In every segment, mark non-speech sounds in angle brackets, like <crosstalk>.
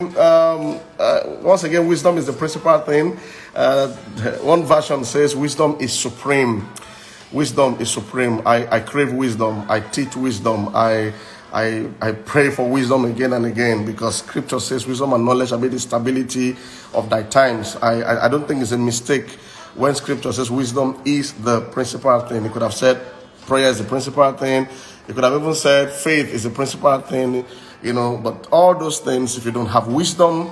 Um, uh, once again, wisdom is the principal thing. Uh, one version says wisdom is supreme. Wisdom is supreme. I, I crave wisdom. I teach wisdom. I, I, I pray for wisdom again and again because scripture says wisdom and knowledge are the stability of thy times. I, I, I don't think it's a mistake when scripture says wisdom is the principal thing. It could have said prayer is the principal thing. It could have even said faith is the principal thing, you know, but all those things, if you don't have wisdom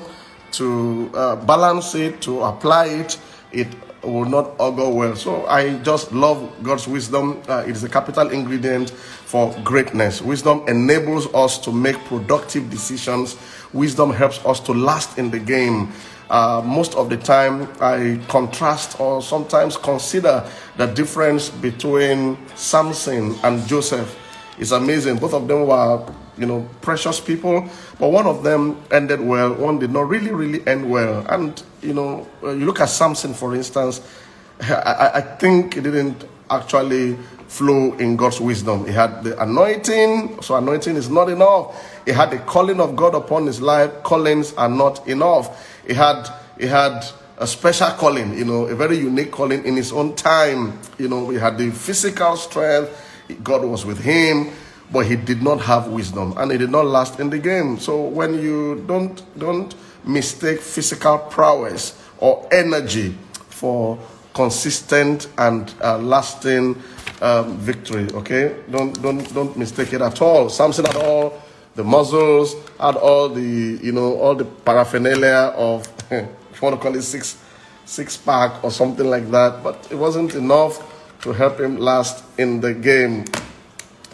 to uh, balance it, to apply it, it will not all go well. So I just love God's wisdom. Uh, it is a capital ingredient for greatness. Wisdom enables us to make productive decisions. Wisdom helps us to last in the game. Uh, most of the time, I contrast or sometimes consider the difference between Samson and Joseph. It's amazing. Both of them were, you know, precious people, but one of them ended well. One did not really, really end well. And you know, uh, you look at Samson, for instance. <laughs> I, I think he didn't actually flow in God's wisdom. He had the anointing, so anointing is not enough. He had the calling of God upon his life. Callings are not enough. He had he had a special calling, you know, a very unique calling in his own time. You know, he had the physical strength. God was with him, but he did not have wisdom, and he did not last in the game. So when you don't don't mistake physical prowess or energy for consistent and uh, lasting um, victory. Okay, don't don't don't mistake it at all. Samson had all the muscles, had all the you know all the paraphernalia of <laughs> if you want to call it six six pack or something like that, but it wasn't enough to help him last in the game.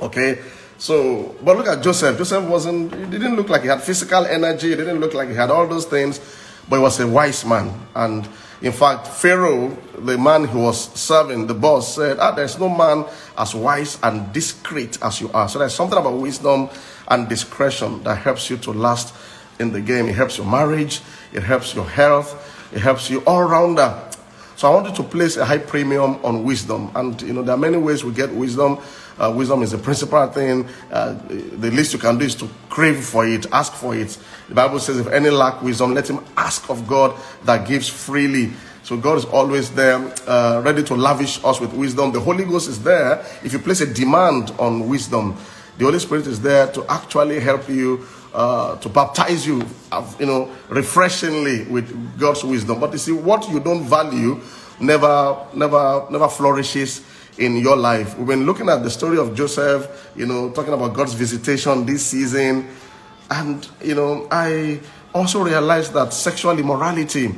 Okay. So, but look at Joseph. Joseph wasn't, he didn't look like he had physical energy. He didn't look like he had all those things, but he was a wise man. And in fact, Pharaoh, the man who was serving, the boss, said, ah, there's no man as wise and discreet as you are. So there's something about wisdom and discretion that helps you to last in the game. It helps your marriage. It helps your health. It helps you all rounder. So I wanted to place a high premium on wisdom. And, you know, there are many ways we get wisdom. Uh, wisdom is the principal thing. Uh, the least you can do is to crave for it, ask for it. The Bible says, if any lack wisdom, let him ask of God that gives freely. So God is always there, uh, ready to lavish us with wisdom. The Holy Ghost is there. If you place a demand on wisdom, the Holy Spirit is there to actually help you, uh, to baptize you, uh, you know, refreshingly with God's wisdom. But you see, what you don't value never, never, never flourishes in your life. We've been looking at the story of Joseph, you know, talking about God's visitation this season. And, you know, I also realized that sexual immorality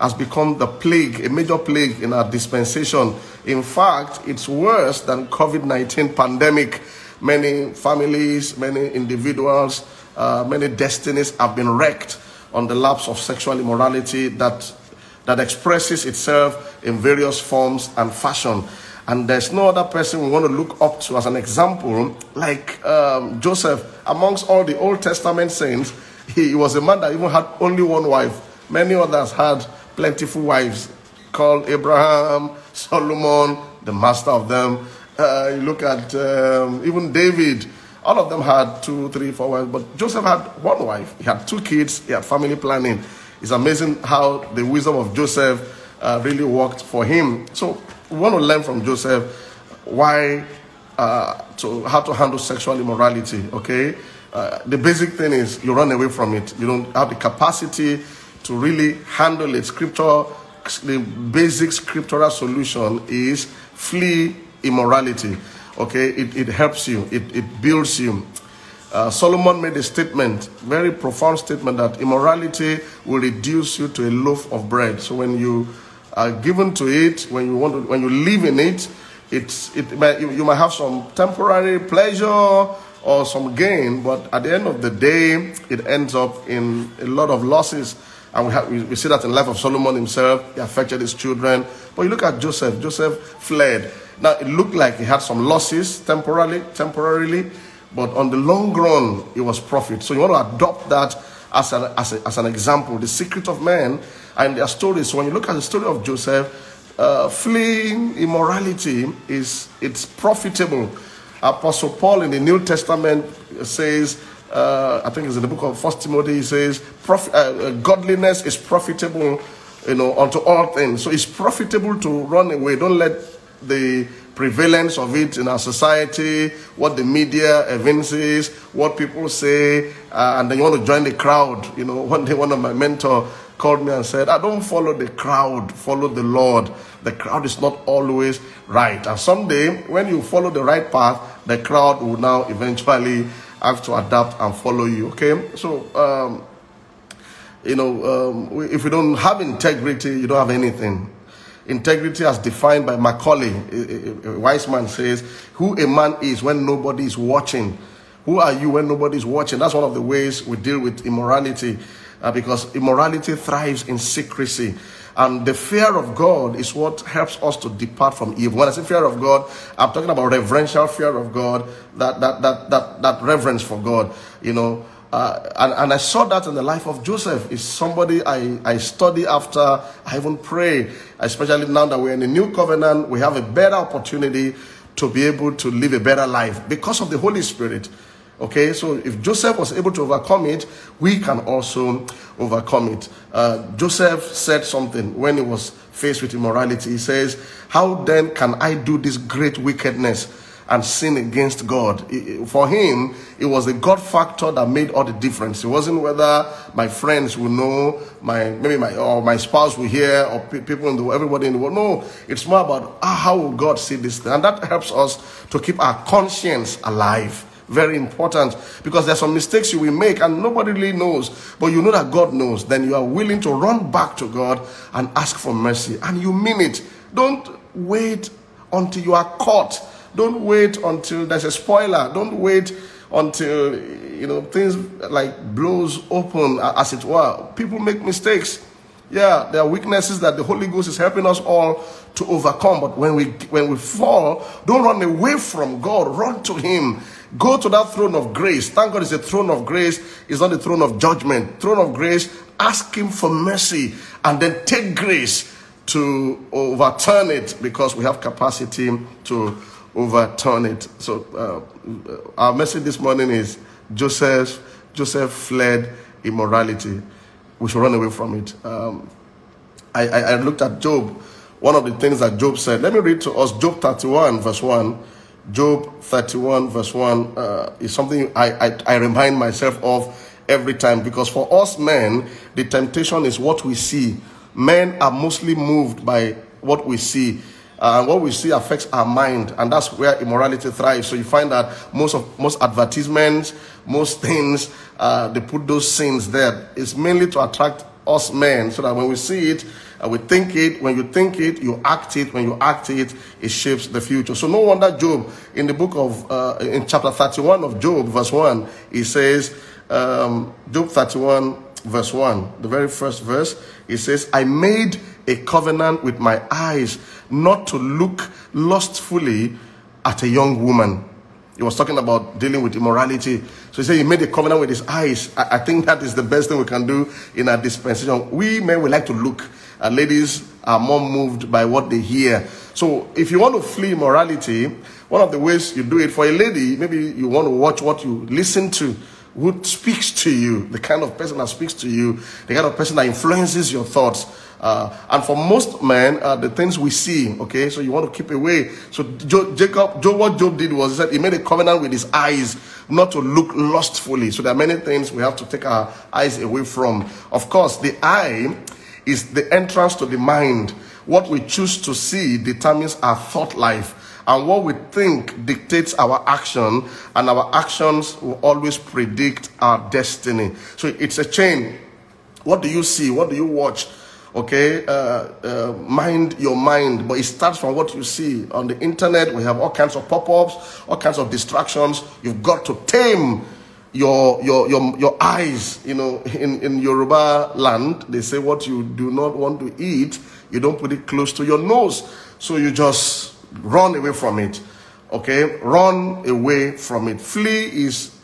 has become the plague, a major plague in our dispensation. In fact, it's worse than COVID-19 pandemic. Many families, many individuals, uh, many destinies have been wrecked on the lapse of sexual immorality that that expresses itself in various forms and fashion. And there's no other person we want to look up to as an example, like um, Joseph. Amongst all the Old Testament saints, he was a man that even had only one wife. Many others had plentiful wives, called Abraham, Solomon, the master of them. Uh, you look at um, even David, all of them had two, three, four wives, but Joseph had one wife. He had two kids, he had family planning. It's amazing how the wisdom of Joseph uh, really worked for him. So we want to learn from Joseph why uh, to how to handle sexual immorality. Okay, uh, the basic thing is you run away from it. You don't have the capacity to really handle it. Scripture, the basic scriptural solution is flee immorality. Okay, it, it helps you. It, it builds you. Uh, Solomon made a statement, very profound statement, that immorality will reduce you to a loaf of bread. So when you are given to it, when you want to, when you live in it, it's it you, you might have some temporary pleasure or some gain, but at the end of the day, it ends up in a lot of losses. And we, have, we, see that in life of Solomon himself. He affected his children. But you look at Joseph. Joseph fled. Now it looked like he had some losses temporarily, temporarily, but on the long run, it was profit. So you want to adopt that as an, as, a, as an example. The secret of men and their stories. So when you look at the story of Joseph, uh, fleeing immorality is it's profitable. Apostle Paul in the New Testament says Uh, I think it's in the book of First Timothy. He says, Prof- uh, uh, "Godliness is profitable, you know, unto all things." So it's profitable to run away. Don't let the prevalence of it in our society, what the media evinces, what people say, uh, and then you want to join the crowd. You know, <laughs> one day one of my mentor called me and said, I don't follow the crowd, follow the Lord. The crowd is not always right. And someday, when you follow the right path, the crowd will now eventually have to adapt and follow you. Okay? So, um, you know, um, if you don't have integrity, you don't have anything. Integrity, as defined by Macaulay, a, a, a wise man says, Who a man is when nobody is watching. Who are you when nobody is watching? That's one of the ways we deal with immorality uh, because immorality thrives in secrecy. And the fear of God is what helps us to depart from evil. When I say fear of God, I'm talking about reverential fear of God, that that that that, that reverence for God. You know, uh, and, and I saw that in the life of Joseph. Is somebody I, I study after, I even pray, especially now that we're in a new covenant, we have a better opportunity to be able to live a better life because of the Holy Spirit. Okay, so if Joseph was able to overcome it, we can also overcome it. Uh, Joseph said something when he was faced with immorality. He says, How then can I do this great wickedness and sin against God? For him, it was the God factor that made all the difference. It wasn't whether my friends will know, my maybe my or my spouse will hear, or people in the everybody in the world. No, it's more about ah, how will God see this thing, and that helps us to keep our conscience alive very important because there's some mistakes you will make and nobody really knows, but you know that God knows. Then you are willing to run back to God and ask for mercy, and you mean it. Don't wait until you are caught. Don't wait until there's a spoiler. Don't wait until you know things like blows open, as it were. People make mistakes. Yeah, there are weaknesses that the Holy Ghost is helping us all to overcome. But when we when we fall, don't run away from God. Run to Him Go to that throne of grace. Thank God it's a throne of grace. It's not a throne of judgment. Throne of grace. Ask Him for mercy and then take grace to overturn it because we have capacity to overturn it. So uh, our message this morning is Joseph. Joseph fled immorality. We should run away from it. Um, I, I, I looked at Job. One of the things that Job said. Let me read to us Job 31, verse 1. Job 31, verse 1, uh, is something I, I, I remind myself of every time because for us men, the temptation is what we see. Men are mostly moved by what we see. Uh, and what we see affects our mind, and that's where immorality thrives. So you find that most of most advertisements, most things, uh, they put those sins there. It's mainly to attract us men, so that when we see it, uh, we think it. When you think it, you act it. When you act it, it shapes the future. So no wonder Job, in the book of, uh, in chapter 31 of Job, verse 1, he says, um, Job 31, verse 1, the very first verse, he says, I made a covenant with my eyes not to look lustfully at a young woman. He was talking about dealing with immorality. So he said he made a covenant with his eyes. I, I think that is the best thing we can do in our dispensation. We men, we like to look and ladies are more moved by what they hear. So if you want to flee morality, one of the ways you do it for a lady, maybe you want to watch what you listen to. Who speaks to you, the kind of person that speaks to you, the kind of person that influences your thoughts. Uh, and for most men, uh, the things we see, okay, so you want to keep away. So Jacob, what Job did was he said he made a covenant with his eyes not to look lustfully. So there are many things we have to take our eyes away from. Of course, the eye is the entrance to the mind. What we choose to see determines our thought life. And what we think dictates our action, and our actions will always predict our destiny. So it's a chain. What do you see? What do you watch? Okay, uh, uh, mind your mind, but it starts from what you see on the internet. We have all kinds of pop ups, all kinds of distractions. You've got to tame your your your your eyes you know in in yoruba land they say what you do not want to eat you don't put it close to your nose. So you just run away from it okay? Run away from it. Flee is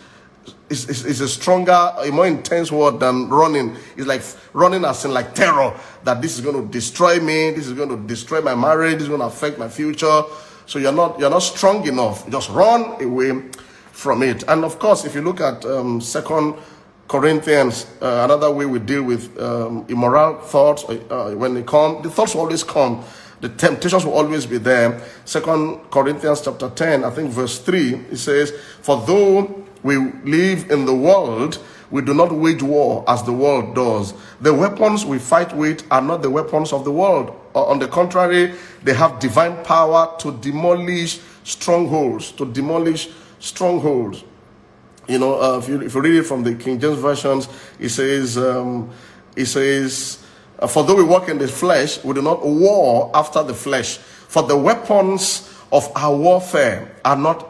is, is, is a stronger a more intense word than running. It's like running as in like terror that this is going to destroy me this is going to destroy my marriage this is going to affect my future. So you're not you're not strong enough. Just run away from it. And of course, if you look at um, Second Corinthians, uh, another way we deal with um, immoral thoughts, uh, when they come, the thoughts will always come. The temptations will always be there. Second Corinthians chapter 10, I think verse 3, it says, For though we live in the world, we do not wage war as the world does. The weapons we fight with are not the weapons of the world. On the contrary, they have divine power to demolish strongholds, to demolish strongholds. You know, uh, if, you, if you read it from the King James versions, it says, um, it says, uh, for though we walk in the flesh, we do not war after the flesh. For the weapons of our warfare are not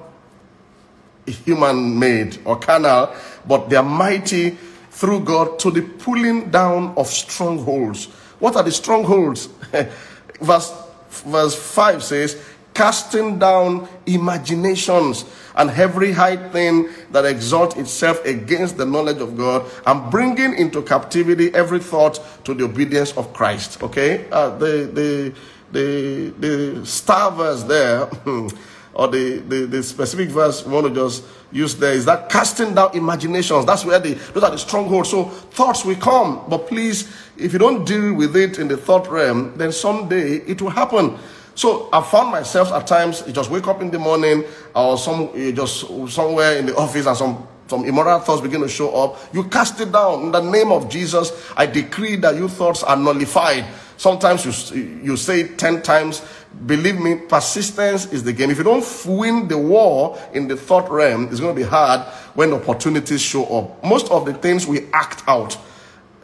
human made or carnal, but they are mighty through God to the pulling down of strongholds. What are the strongholds? <laughs> verse, verse 5 says, casting down imaginations and every high thing that exalts itself against the knowledge of God, and bringing into captivity every thought to the obedience of Christ. Okay, uh, the the the the star verse there, <laughs> or the, the the specific verse we want to just use there is that casting down imaginations. That's where the those are the strongholds. So thoughts will come, but please, if you don't deal with it in the thought realm, then someday it will happen. So I found myself at times just wake up in the morning or some just somewhere in the <laughs> office and some some immoral thoughts begin to show up. You cast it down in the name of Jesus. I decree that your thoughts are nullified. Sometimes you you say it ten times. Believe me, persistence is the game. If you don't win the war in the thought realm, it's going to be hard when opportunities show up. Most of the things we act out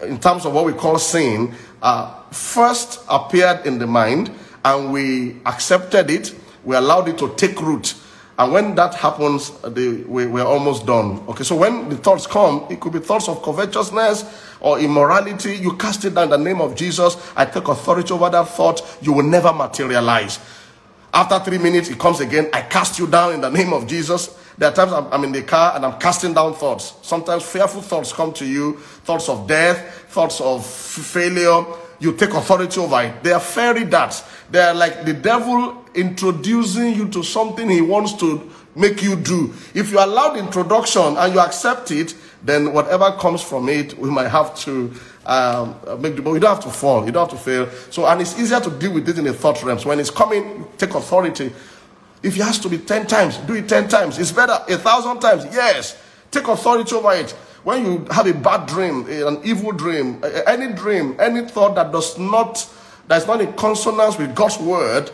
in terms of what we call sin uh, first appeared in the mind and we accepted it, we allowed it to take root. And when that happens, we, we're almost done. Okay, so when the thoughts come, it could be thoughts of covetousness or immorality. You cast it down in the name of Jesus. I take authority over that thought. You will never materialize. After three minutes, it comes again. I cast you down in the name of Jesus. There are times I'm, I'm in the car and I'm casting down thoughts. Sometimes fearful thoughts come to you thoughts of death, thoughts of failure, you take authority over it. They are fairy darts. They are like the devil introducing you to something he wants to make you do. If you allow the introduction and you accept it, then whatever comes from it, we might have to um, make the, but you don't have to fall, you don't have to fail. So, and it's easier to deal with it in the thought realms. When it's coming, take authority. If it has to be 10 times, do it 10 times. It's better a thousand times. Yes. Take authority over it. When you have a bad dream, an evil dream, any dream, any thought that does not, that's not in consonance with God's word,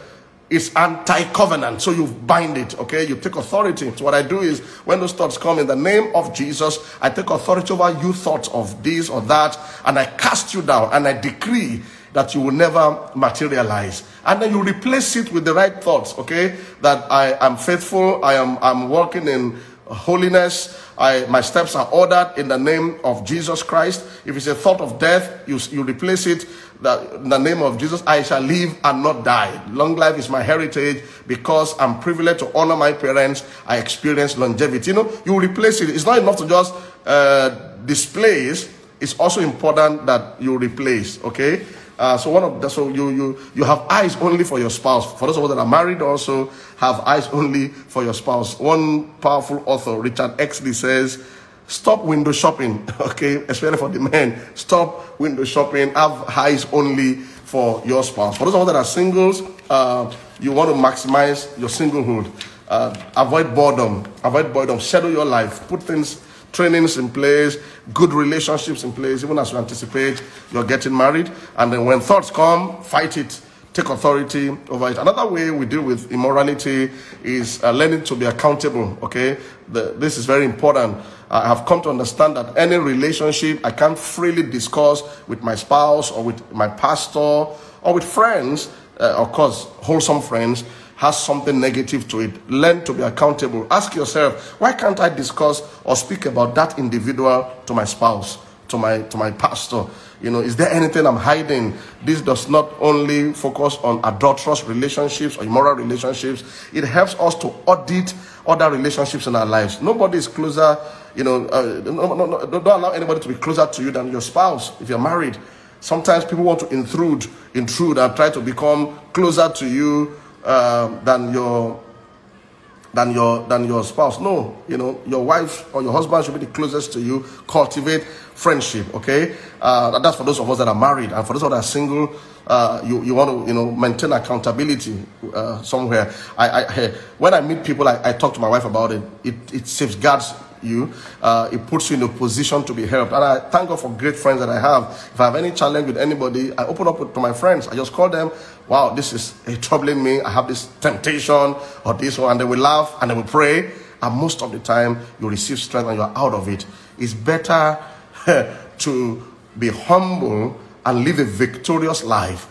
is anti-covenant. So you bind it, okay? You take authority. So what I do is when those thoughts come in the name of Jesus, I take authority over you thoughts of this or that, and I cast you down and I decree that you will never materialize. And then you replace it with the right thoughts, okay? That I am faithful, I am I'm walking in holiness. I, my steps are ordered in the name of Jesus Christ. If it's a thought of death, you, you replace it that in the name of Jesus. I shall live and not die. Long life is my heritage because I'm privileged to honor my parents. I experience longevity. You know, you replace it. It's not enough to just uh, displace. It's also important that you replace. Okay. Uh, so one of the, so you you you have eyes only for your spouse. For those of us that are married, also have eyes only for your spouse. One powerful author, Richard Exley, says, "Stop window shopping." <laughs> Okay, especially for the men. Stop window shopping. Have eyes only for your spouse. For those of us that are singles, uh, you want to maximize your singlehood. Uh, avoid boredom. Avoid boredom. Schedule your life. Put things trainings in place, good relationships in place, even as you anticipate you're getting married. And then when thoughts come, fight it, take authority over it. Another way we deal with immorality is uh, learning to be accountable, okay? The, this is very important. I have come to understand that any relationship I can't freely discuss with my spouse or with my pastor or with friends, uh, of course, wholesome friends, has something negative to it. Learn to be accountable. Ask yourself, why can't I discuss or speak about that individual to my spouse, to my to my pastor? You know, is there anything I'm hiding? This does not only focus on adulterous relationships or immoral relationships, it helps us to audit other relationships in our lives. Nobody is closer, you know, uh, no, no, no, don't allow anybody to be closer to you than your spouse if you're married. Sometimes people want to intrude, intrude and try to become closer to you um, than your than your than your spouse. No, you know, your wife or your husband should be the closest to you. Cultivate friendship. Okay, uh, that's for those of us that are married, and for those that are single, uh, you you want to you know maintain accountability uh, somewhere. I, I when I meet people, I, I talk to my wife about it. It it safeguards you. Uh, it puts you in a position to be helped. And I thank God for great friends that I have. If I have any challenge with anybody, I open up to my friends. I just call them, wow, this is troubling me. I have this temptation or this one. And they will laugh and they will pray. And most of the time, you receive strength and you're out of it. It's better <laughs> to be humble and live a victorious life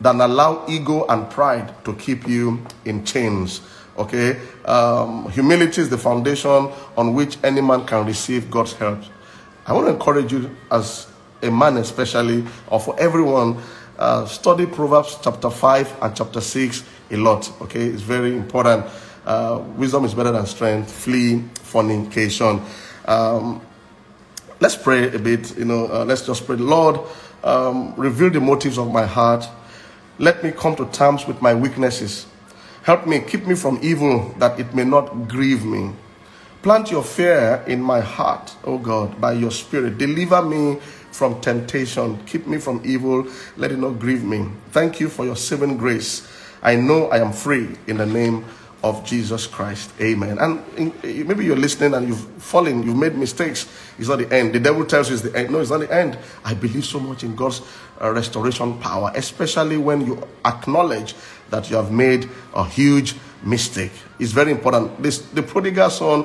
than allow ego and pride to keep you in chains. Okay? Um, humility is the foundation on which any man can receive God's help. I want to encourage you, as a man especially, or for everyone, uh, study Proverbs chapter 5 and chapter 6 a lot. Okay? It's very important. Uh, wisdom is better than strength. Flee fornication. Um, let's pray a bit. You know, uh, let's just pray. Lord, um, reveal the motives of my heart. Let me come to terms with my weaknesses. Help me, keep me from evil that it may not grieve me. Plant your fear in my heart, O God, by your spirit. Deliver me from temptation. Keep me from evil. Let it not grieve me. Thank you for your saving grace. I know I am free in the name of Jesus Christ. Amen. And in, maybe you're listening and you've fallen, you've made mistakes. It's not the end. The devil tells you it's the end. No, it's not the end. I believe so much in God's uh, restoration power, especially when you acknowledge that you have made a huge mistake. It's very important. This the prodigal son,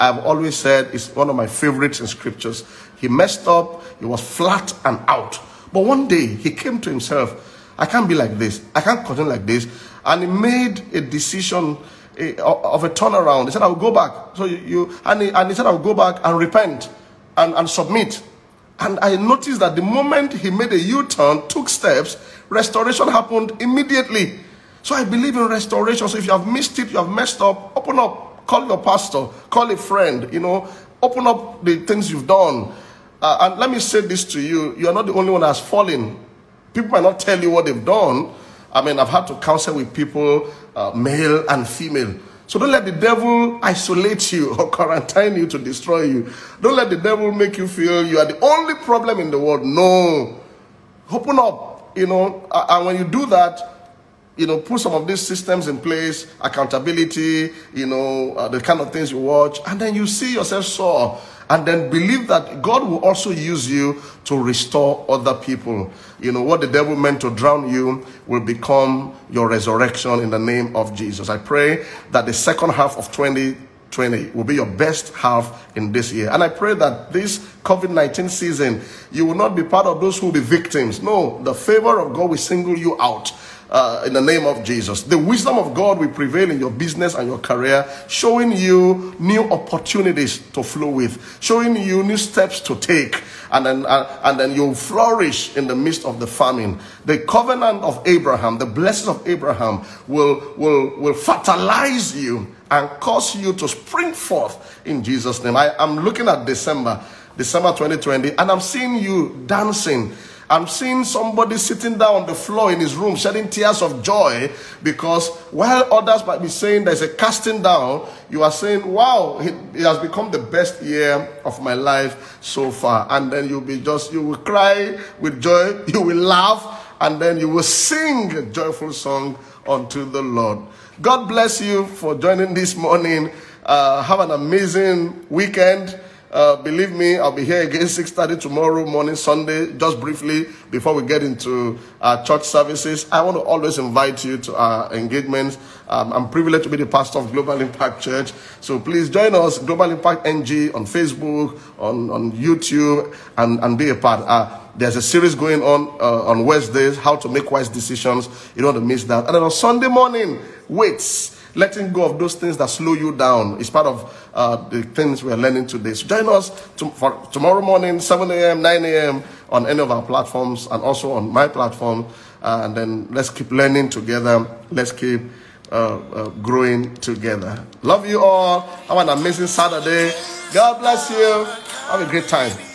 I've always said, is one of my favorites in scriptures. He messed up, he was flat and out. But one day he came to himself. I can't be like this. I can't continue like this. And he made a decision eh, of a turnaround. He said, I will go back. So you, and, he, and he said, I will go back and repent and, and submit. And I noticed that the moment he made a U turn, took steps, restoration happened immediately. So I believe in restoration. So if you have missed it, you have messed up, open up, call your pastor, call a friend, you know, open up the things you've done. Uh, and let me say this to you you are not the only one that has fallen. People might not tell you what they've done. I mean, I've had to counsel with people, uh, male and female. So don't let the devil isolate you or <laughs> quarantine you to destroy you. Don't let the devil make you feel you are the only problem in the world. No. Open up, you know, and when you do that, you know, put some of these systems in place, accountability, you know, uh, the kind of things you watch, and then you see yourself soar, and then believe that God will also use you to restore other people. You know, what the devil meant to drown you will become your resurrection in the name of Jesus. I pray that the second half of 2020 will be your best half in this year. And I pray that this COVID 19 season, you will not be part of those who will be victims. No, the favor of God will single you out uh, in the name of Jesus. The wisdom of God will prevail in your business and your career, showing you new opportunities to flow with, showing you new steps to take, and then uh, and then you'll flourish in the midst of the famine. The covenant of Abraham, the blessings of Abraham, will will will fertilize you and cause you to spring forth in Jesus' name. I am looking at December, December 2020, and I'm seeing you dancing I'm seeing somebody sitting down on the floor in his room shedding tears of joy because while others might be saying there's a casting down, you are saying, Wow, it, it has become the best year of my life so far. And then you'll be just, you will cry with joy, <laughs> you will laugh, and then you will sing a joyful song unto the Lord. God bless you for joining this morning. Uh, have an amazing weekend. Uh, believe me, I'll be here again <laughs> 6.30 tomorrow morning, Sunday, just briefly before we get into church services. I want to always invite you to our engagements. Um, I'm privileged to be the pastor of Global Impact Church. So please join us, Global Impact NG, on Facebook, on, on YouTube, and, and be a part. Uh, there's a series going on uh, on Wednesdays, how to make wise decisions. You don't want to miss that. And then on Sunday morning, weights letting go of those things that slow you down is part of uh, the things we're learning today. So join us to, for tomorrow morning, 7 a.m., 9 a.m. on any of our platforms and also on my platform. Uh, and then let's keep learning together. Let's keep uh, uh, growing together. Love you all. Have an amazing Saturday. God bless you. Have a great time.